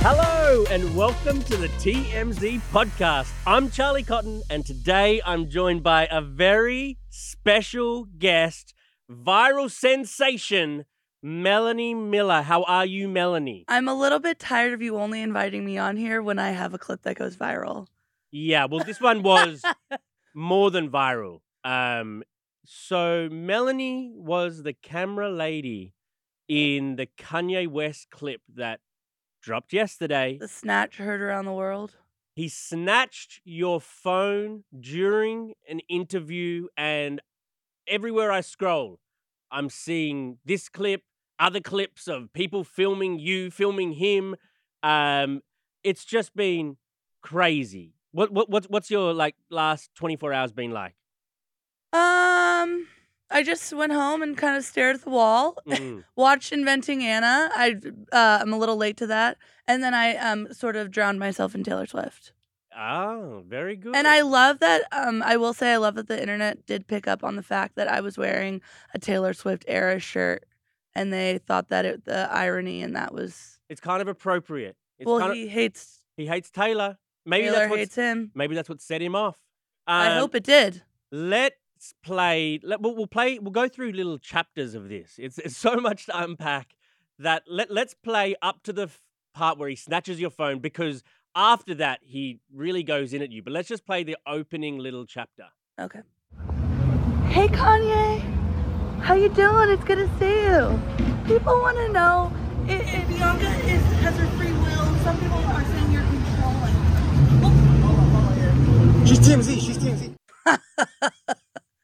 Hello and welcome to the TMZ podcast. I'm Charlie Cotton, and today I'm joined by a very special guest, viral sensation, Melanie Miller. How are you, Melanie? I'm a little bit tired of you only inviting me on here when I have a clip that goes viral. Yeah, well, this one was more than viral. Um, so Melanie was the camera lady in the Kanye West clip that dropped yesterday. The snatch heard around the world. He snatched your phone during an interview, and everywhere I scroll, I'm seeing this clip, other clips of people filming you, filming him. Um, it's just been crazy. What what what's what's your like last 24 hours been like? Um, I just went home and kind of stared at the wall, Mm. watched Inventing Anna. I uh, I'm a little late to that, and then I um sort of drowned myself in Taylor Swift. Oh, very good. And I love that. Um, I will say I love that the internet did pick up on the fact that I was wearing a Taylor Swift era shirt, and they thought that it, the irony and that was it's kind of appropriate. It's well, kind he of, hates he hates Taylor. Maybe Taylor that's what hates him. maybe that's what set him off. I Um, hope it did. Let's play let, we'll, we'll play we'll go through little chapters of this it's, it's so much to unpack that let, let's play up to the f- part where he snatches your phone because after that he really goes in at you but let's just play the opening little chapter Okay. Hey Kanye, how you doing? It's good to see you. People want to know if, if Bianca is, has her free will. Some people are saying you're controlling. She's TMZ. She's TMZ.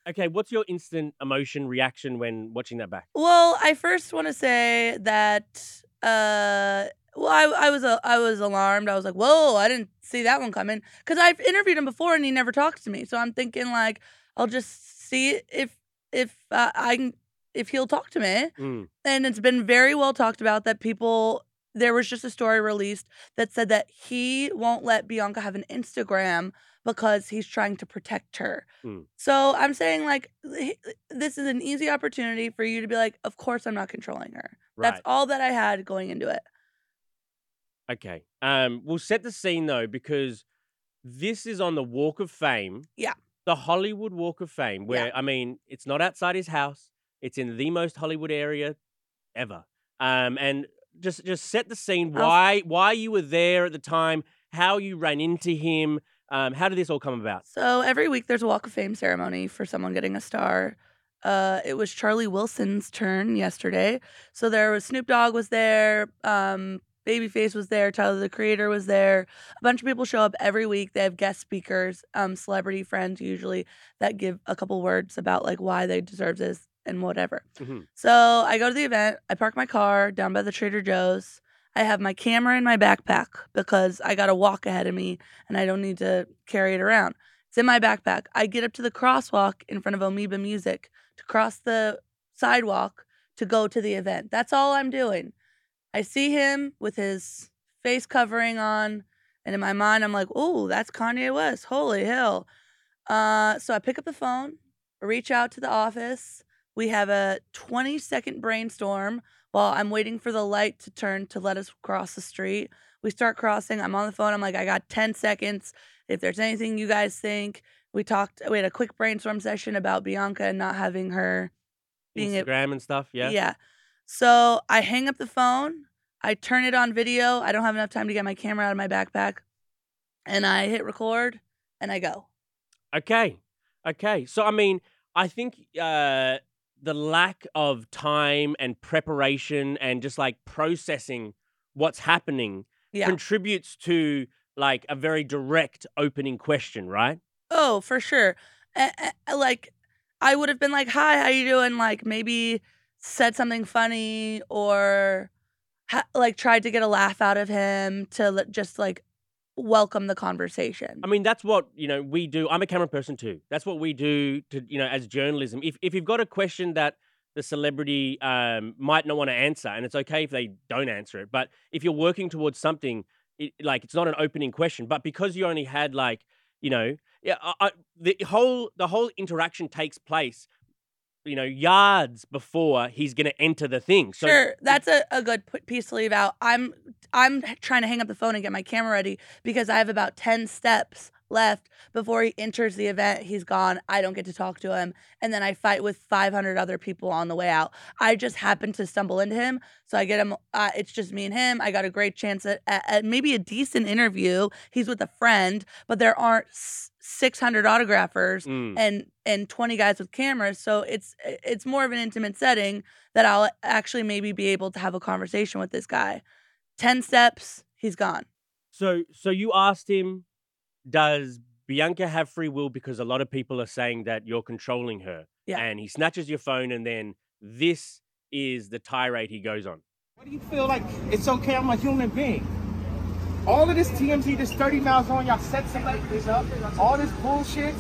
okay what's your instant emotion reaction when watching that back Well, I first want to say that uh, well, I, I was uh, I was alarmed. I was like, whoa, I didn't see that one coming because I've interviewed him before and he never talks to me. So I'm thinking like I'll just see if if uh, I can if he'll talk to me. Mm, and it's been very well talked about that people there was just a story released that said that he won't let Bianca have an Instagram because he's trying to protect her. Mm. So I'm saying like this is an easy opportunity for you to be like of course I'm not controlling her. right That's all that I had going into it. okay um we'll set the scene though because this is on the walk of fame Yeah. the hollywood walk of fame where i mean it's not outside his house it's in the most hollywood area ever um and just just set the scene I'll- why why you were there at the time how you ran into him um how did this all come about So every week there's a Walk of Fame ceremony for someone getting a star. Uh, it was Charlie Wilson's turn yesterday. So there was Snoop Dogg was there, um, Babyface was there, Tyler the Creator was there. A bunch of people show up every week. They have guest speakers, um, celebrity friends usually that give a couple words about like why they deserve this and whatever. Mhm. So I go to the event. I park my car down by the Trader Joe's. I have my camera in my backpack because I got to walk ahead of me and I don't need to carry it around. It's in my backpack. I get up to the crosswalk in front of Amoeba Music to cross the sidewalk to go to the event. That's all I'm doing. I see him with his face covering on, and in my mind, I'm like, "Oh, that's Kanye West! Holy hell!" Uh, so I pick up the phone, reach out to the office. We have a 20 second brainstorm while I'm waiting for the light to turn to let us cross the street. We start crossing. I'm on the phone. I'm like, I got 10 seconds. If there's anything you guys think, we talked, we had a quick brainstorm session about Bianca and not having her being a- instagram and stuff yeah yeah. So I hang up the phone. I turn it on video. I don't have enough time to get my camera out of my backpack. And I hit record and I go. Okay. Okay. So I mean, I think uh the lack of time and preparation and just like processing what's happening Yeah. contributes to like a very direct opening question, right? Oh, for sure. A- a- like I would have been like, "Hi, how you doing?" Like maybe said something funny or ha- like tried to get a laugh out of him to l- just like welcome the conversation. I mean, that's what you know we do. I'm a camera person too. That's what we do to you know as journalism. If if you've got a question that the celebrity um, might not want to answer, and it's okay if they don't answer it. But if you're working towards something, it, like it's not an opening question, but because you only had like you know, yeah, I, I, the whole the whole interaction takes place, you know, yards before he's going to enter the thing. So sure, that's a, a good piece to leave out. I'm I'm trying to hang up the phone and get my camera ready because I have about ten steps left before he enters the event. He's gone. I don't get to talk to him. And then I fight with 500 other people on the way out. I just happened to stumble into him. So I get him. Uh, it's just me and him. I got a great chance at, at, at, maybe a decent interview. He's with a friend, but there aren't 600 autographers Mm. and and 20 guys with cameras. So it's it's more of an intimate setting that I'll actually maybe be able to have a conversation with this guy. 10 steps, he's gone. So, so you asked him, does Bianca have free will? Because a lot of people are saying that you're controlling her. Yeah. And he snatches your phone, and then this is the tirade he goes on. Why do you feel like it's okay? I'm a human being. All of this TMZ, this 30 mile zone, y'all set celebrities up, all this bullshit.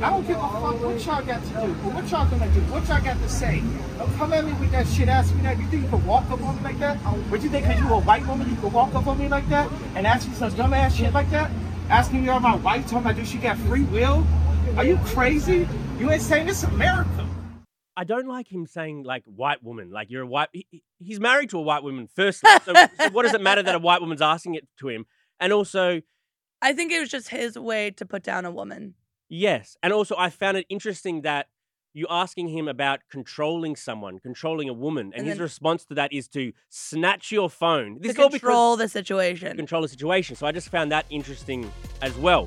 I don't give a fuck what y'all got to do, what y'all gonna do, what y'all got to say. Don't come at me with that shit, ask me that. You think you can walk up on me like that? What you think, because you a white woman, you can walk up on me like that and ask me some dumb ass shit like that? Asking me about my wife, talking about, do she got free will? Are you crazy? You ain't saying this America. I don't like him saying like white woman, like you're a white. He, he- he's married to a white woman first. So, so what does it matter that a white woman's asking it to him? And also, I think it was just his way to put down a woman. yes, and also I found it interesting that you asking him about controlling someone, controlling a woman, and, And his response to that is to snatch your phone. This to is all because control the situation. control the situation. So I just found that interesting as well.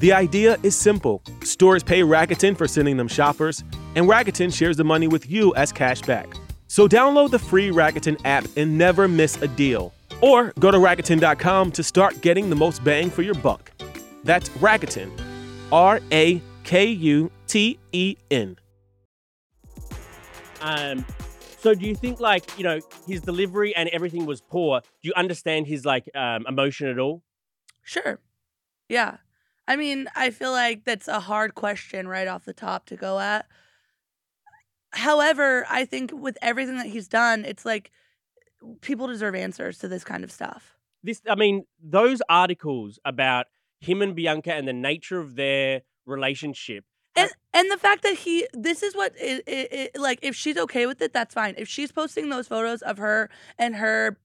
The idea is simple stores pay Rakuten for sending them shoppers, and Rakuten shares the money with you as cash back. So download the free Rakuten app and never miss a deal. Or go to Rakuten.com to start getting the most bang for your buck. That's Rakuten. R A K U T E N. Um, so do you think like you know his delivery and everything was poor? Do you understand his like um, emotion at all? Sure. Yeah. I mean, I feel like that's a hard question right off the top to go at. However, I think with everything that he's done, it's like people deserve answers to this kind of stuff. This, I mean, those articles about him and Bianca and the nature of their relationship. And and the fact that he this is what it, it, it, like if she's okay with it, that's fine. If she's posting those photos of her and her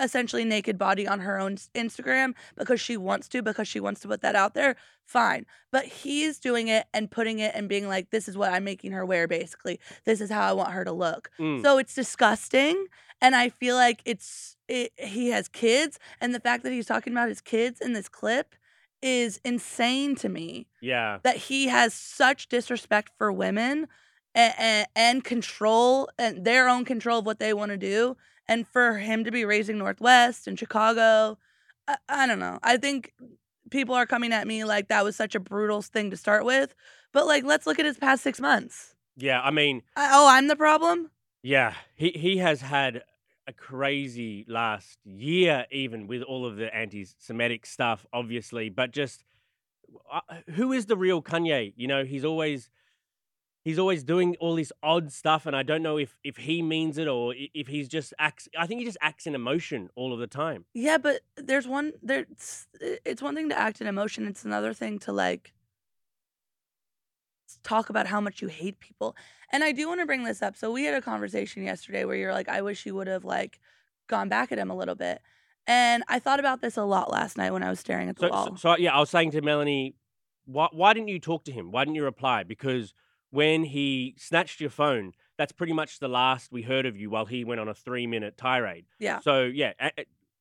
essentially naked body on her own Instagram because she wants to because she wants to put that out there, fine. But he's doing it and putting it and being like this is what I'm making her wear basically. This is how I want her to look. Mm. So it's disgusting and I feel like it's it, he has kids and the fact that he's talking about his kids in this clip is insane to me Yeah, that he has such disrespect for women and, and, control and their own control of what they want to do and for him to be raising northwest and chicago I, I don't know i think people are coming at me like that was such a brutal thing to start with but like let's look at his past six months yeah. I mean, I, oh i'm the problem yeah. He he has had a crazy last year, even with all of the anti-Semitic stuff, obviously. But just uh, who is the real Kanye? You know, he's always he's always doing all this odd stuff, and I don't know if if he means it or if he's just acts. I think he just acts in emotion all of the time. yeah but there's one there's it's one thing to act in emotion it's another thing to like talk about how much you hate people. And I do want to bring this up. So we had a conversation yesterday where you're like, I wish you would have like gone back at him a little bit. And I thought about this a lot last night when I was staring at the So, wall. so, so yeah, I was saying to Melanie, why why didn't you talk to him? Why didn't you reply? Because when he snatched your phone, that's pretty much the last we heard of you while he went on a three minute tirade. yeah. So yeah,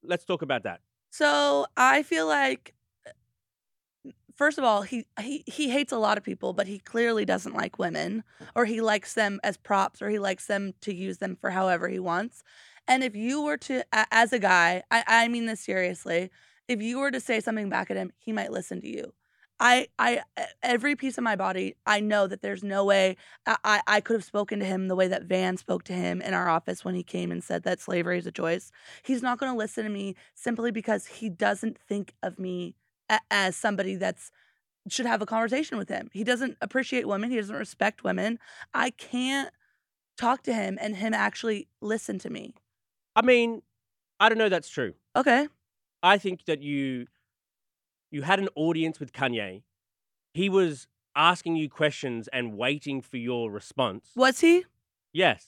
let's talk about that. So I feel like, uh, first of all, he he he hates a lot of people, but he clearly doesn't like women, or he likes them as props, or he likes them to use them for however he wants. And if you were to, as a guy, I I mean this seriously, if you were to say something back at him, he might listen to you. I I every piece of my body, I know that there's no way I I, could have spoken to him the way that Van spoke to him in our office when he came and said that slavery is a choice. He's not going to listen to me simply because he doesn't think of me a- as somebody that's should have a conversation with him. He doesn't appreciate women. He doesn't respect women. I can't talk to him and him actually listen to me. I mean, I don't know that's true. Okay. I think that you you had an audience with Kanye. He was asking you questions and waiting for your response. Was he? Yes.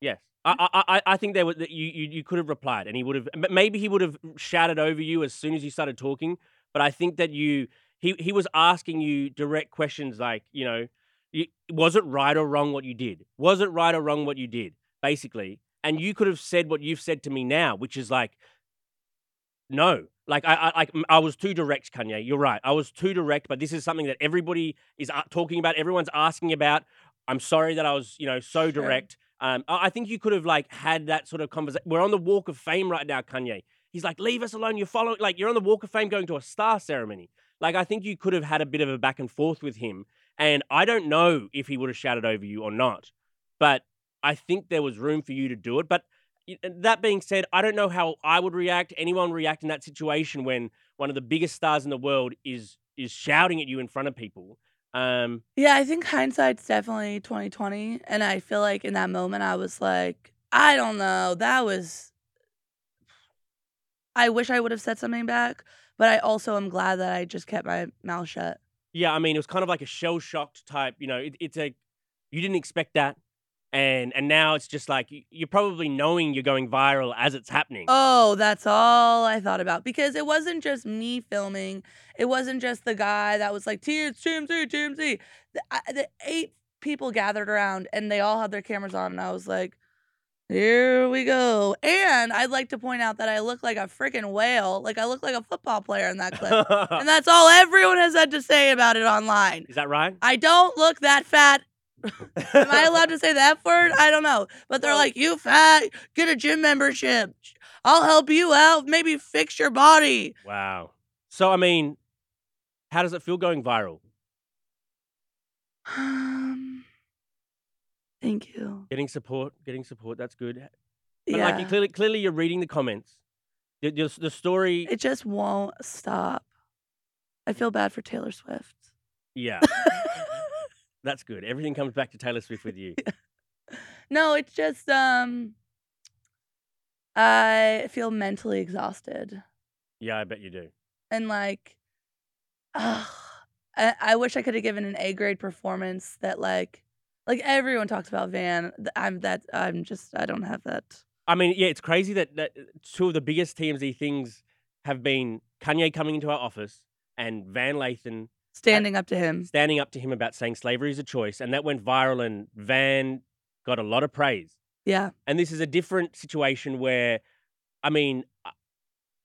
Yes. I, I, I- I think there was that you, you you could have replied and he would have maybe he would have shouted over you as soon as you started talking. But I think that you he he was asking you direct questions like you know you, was it right or wrong what you did? Was it right or wrong what you did? Basically, and you could have said what you've said to me now, which is like no. Like I, I like I was too direct, Kanye. You're right. I was too direct, but this is something that everybody is talking about. Everyone's asking about. I'm sorry that I was, you know, so Sure. direct. Um, I think you could have like had that sort of conversation. We're on the Walk of Fame right now, Kanye. He's like, leave us alone. You're following, like, you're on the Walk of Fame going to a star ceremony. Like, I think you could have had a bit of a back and forth with him. And I don't know if he would have shouted over you or not, but I think there was room for you to do it. But that being said, I don't know how I would react. Anyone react in that situation when one of the biggest stars in the world is is shouting at you in front of people. Um, Yeah, I think hindsight's definitely 2020 and I feel like in that moment I was like, I don't know, that was I wish I would have said something back, but I also am glad that I just kept my mouth shut. yeah, I mean, it was kind of like a shell shocked type. You know, it, it's a you didn't expect that, and and now it's just like you're probably knowing you're going viral as it's happening. Oh, that's all I thought about because it wasn't just me filming. It wasn't just the guy that was like, T, it's TMZ, TMZ. The, I, the eight people gathered around and they all had their cameras on, and I was like, here we go. And I'd like to point out that I look like a freaking whale. Like I look like a football player in that clip. and that's all everyone has had to say about it online. Is that right? I don't look that fat. Am I allowed to say the F word? I don't know. But they're like, you fat, get a gym membership. I'll help you out. Maybe fix your body. Wow. So I mean, how does it feel going viral? Um, thank you. Getting support, getting support. That's good. But yeah. like, you clearly, clearly, you're reading the comments. The, the, the story. it just won't stop. I feel bad for Taylor Swift. yeah, that's good. Everything comes back to Taylor Swift with you. no, it's just um I feel mentally exhausted. Yeah, I bet you do. and like ugh, I, I wish I could have given an A grade performance that like like everyone talks about Van. I'm that I'm just I don't have that. I mean, yeah, it's crazy that, that two of the biggest TMZ things have been Kanye coming into our office and Van Lathan Standing up to him. standing up to him about saying slavery is a choice, and that went viral, and Van got a lot of praise. Yeah. And this is a different situation where, I mean,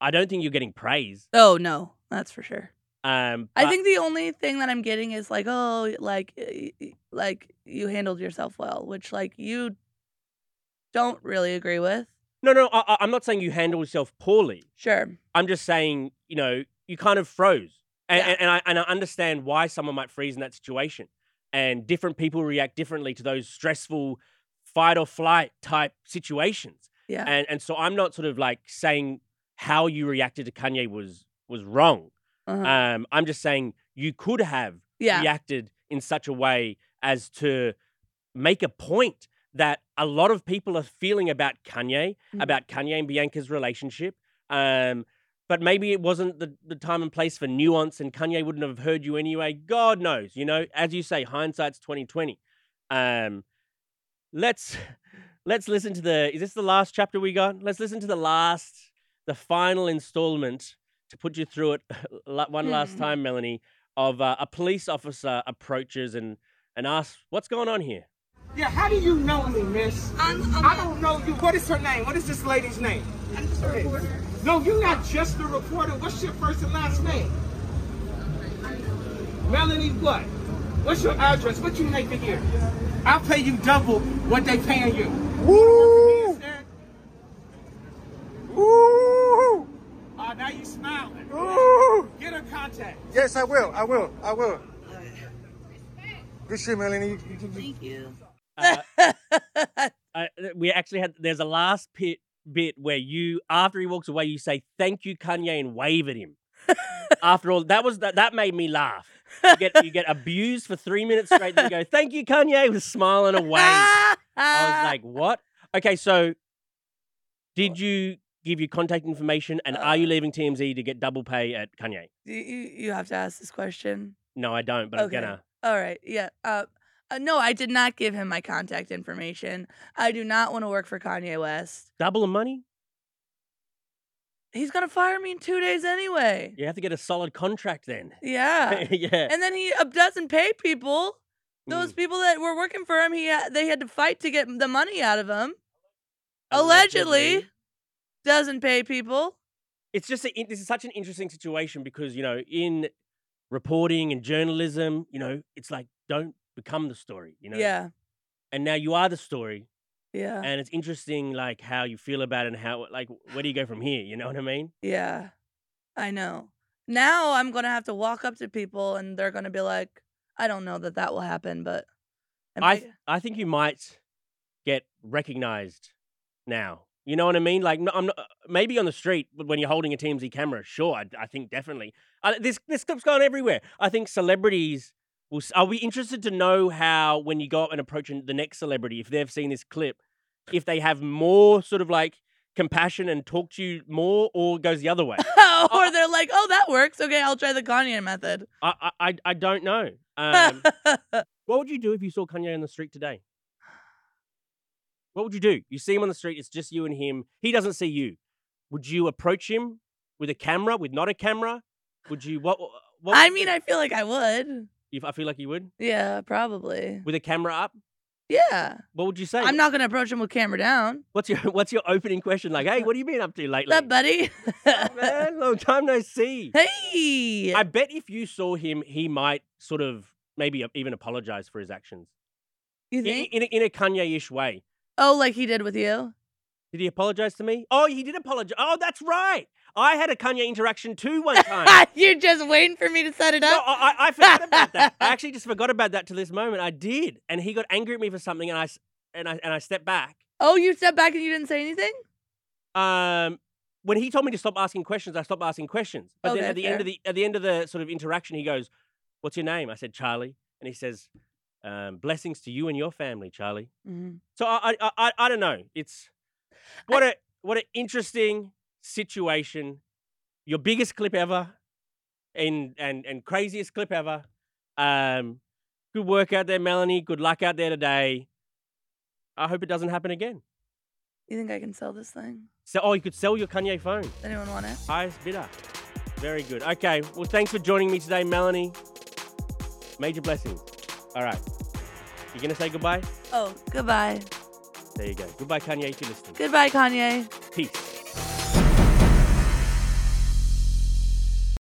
I- don't think you're getting praise. Oh no, that's for sure. Um, I think the only thing that I'm getting is like, oh, like, y- like you handled yourself well, which like you don't really agree with. no, no, I, I- I'm not saying you handle yourself poorly. Sure. I'm just saying, you know, you kind of froze, and, Yeah. and, I and I understand why someone might freeze in that situation, and different people react differently to those stressful fight or flight type situations. Yeah. and and so I'm not sort of like saying how you reacted to Kanye was was wrong. Uh-huh. Um, I'm just saying you could have yeah. reacted in such a way as to make a point that a lot of people are feeling about Kanye, Mhm. about Kanye and Bianca's relationship. Um, but maybe it wasn't the, the time and place for nuance, and Kanye wouldn't have heard you anyway. God knows, you know. As you say, hindsight's twenty twenty. Um, let's let's listen to the. Is this the last chapter we got? Let's listen to the last, the final installment to put you through it one last Hmm. time, Melanie. Of uh, a police officer approaches and and asks, "What's going on here?" Yeah, how do you know me, miss? I'm, I'm, I don't know you. What is her name? What is this lady's name? I'm just a reporter. No, you're not just the reporter. What's your first and last name? Melanie what? What's your address? What you make a year? I'll pay you double what they paying you. Woo! Woo! Oh, now you smiling. Woo! Get her contact. Yes, I will. I will. I will. Good shit, Melanie. Thank you. Uh, I, we actually had there's a last bit bit where you after he walks away you say thank you Kanye and wave at him. after all that was that that made me laugh. You get you get abused for three minutes straight. Then you go thank you Kanye with smiling away. I was like what? Okay, so did you give your contact information and are you leaving TMZ to get double pay at Kanye? you, you you have to ask this question. No, I don't, but Okay. I'm gonna. All right. Yeah. Uh, uh, no, I did not give him my contact information. I do not want to work for Kanye West. Double the money? He's gonna fire me in two days anyway. You have to get a solid contract then. Yeah. yeah. and then he uh, doesn't pay people. Those Mm. people that were working for him, he ha- they had to fight to get the money out of him. Allegedly, doesn't pay people. it's just a, this is such an interesting situation because you know in reporting and journalism you know it's like don't become the story you know Yeah. and now you are the story Yeah. and it's interesting like how you feel about it and how like where do you go from here you know what i mean Yeah, I know. Now I'm gonna have to walk up to people and they're gonna be like, "I don't know that that will happen," but am i i think you might get recognized now you know what i mean like no, i'm not maybe on the street but when you're holding a tmz camera sure i, I think definitely uh, this this clip's gone everywhere i think celebrities s- i'll be interested to know how when you go up and approach the next celebrity if they've seen this clip if they have more sort of like compassion and talk to you more or goes the other way. Or they're like, "Oh, that works. Okay, I'll try the Kanye method." I, I I I don't know. Um, what would you do if you saw kanye on the street today? What would you do? You see him on the street it's just you and him. He doesn't see you. Would you approach him with a camera with not a camera? Would you what, what I mean, you, I feel like I would. If i feel like you would Yeah, probably. with a camera up Yeah, what would you say I'm not gonna approach him with camera down. what's your what's your opening question like hey what have you been up to lately up, buddy? Oh, man long time no see hey. i bet if you saw him he might sort of maybe even apologize for his actions you in, think? in, a, in a kanye-ish way Oh, like he did with you? Did he apologize to me? Oh, he did apologize. Oh, that's right. I had a Kanye interaction too one time. You're just waiting for me to set it up. I, I I forgot about that. I actually just forgot about that to this moment. I did, and he got angry at me for something, and I and I and I stepped back. Oh, you stepped back and you didn't say anything? Um, when he told me to stop asking questions, I stopped asking questions. But then at the end of the at the end of the sort of interaction, he goes, "What's your name?" I said Charlie, and he says, um, "Blessings to you and your family, Charlie." Mhm. So I I I, I don't know. It's what a what an interesting situation. Your biggest clip ever, and and and craziest clip ever. Um, good work out there, Melanie. Good luck out there today. I hope it doesn't happen again. You think I can sell this thing? So, oh, you could sell your Kanye phone. Does anyone want it? Highest bidder. Very good. Okay. Well, thanks for joining me today, Melanie. Major blessings. All right. You gonna say goodbye? Oh, goodbye. There you go. Goodbye, Kanye, if you're listening. Goodbye, Kanye. Peace.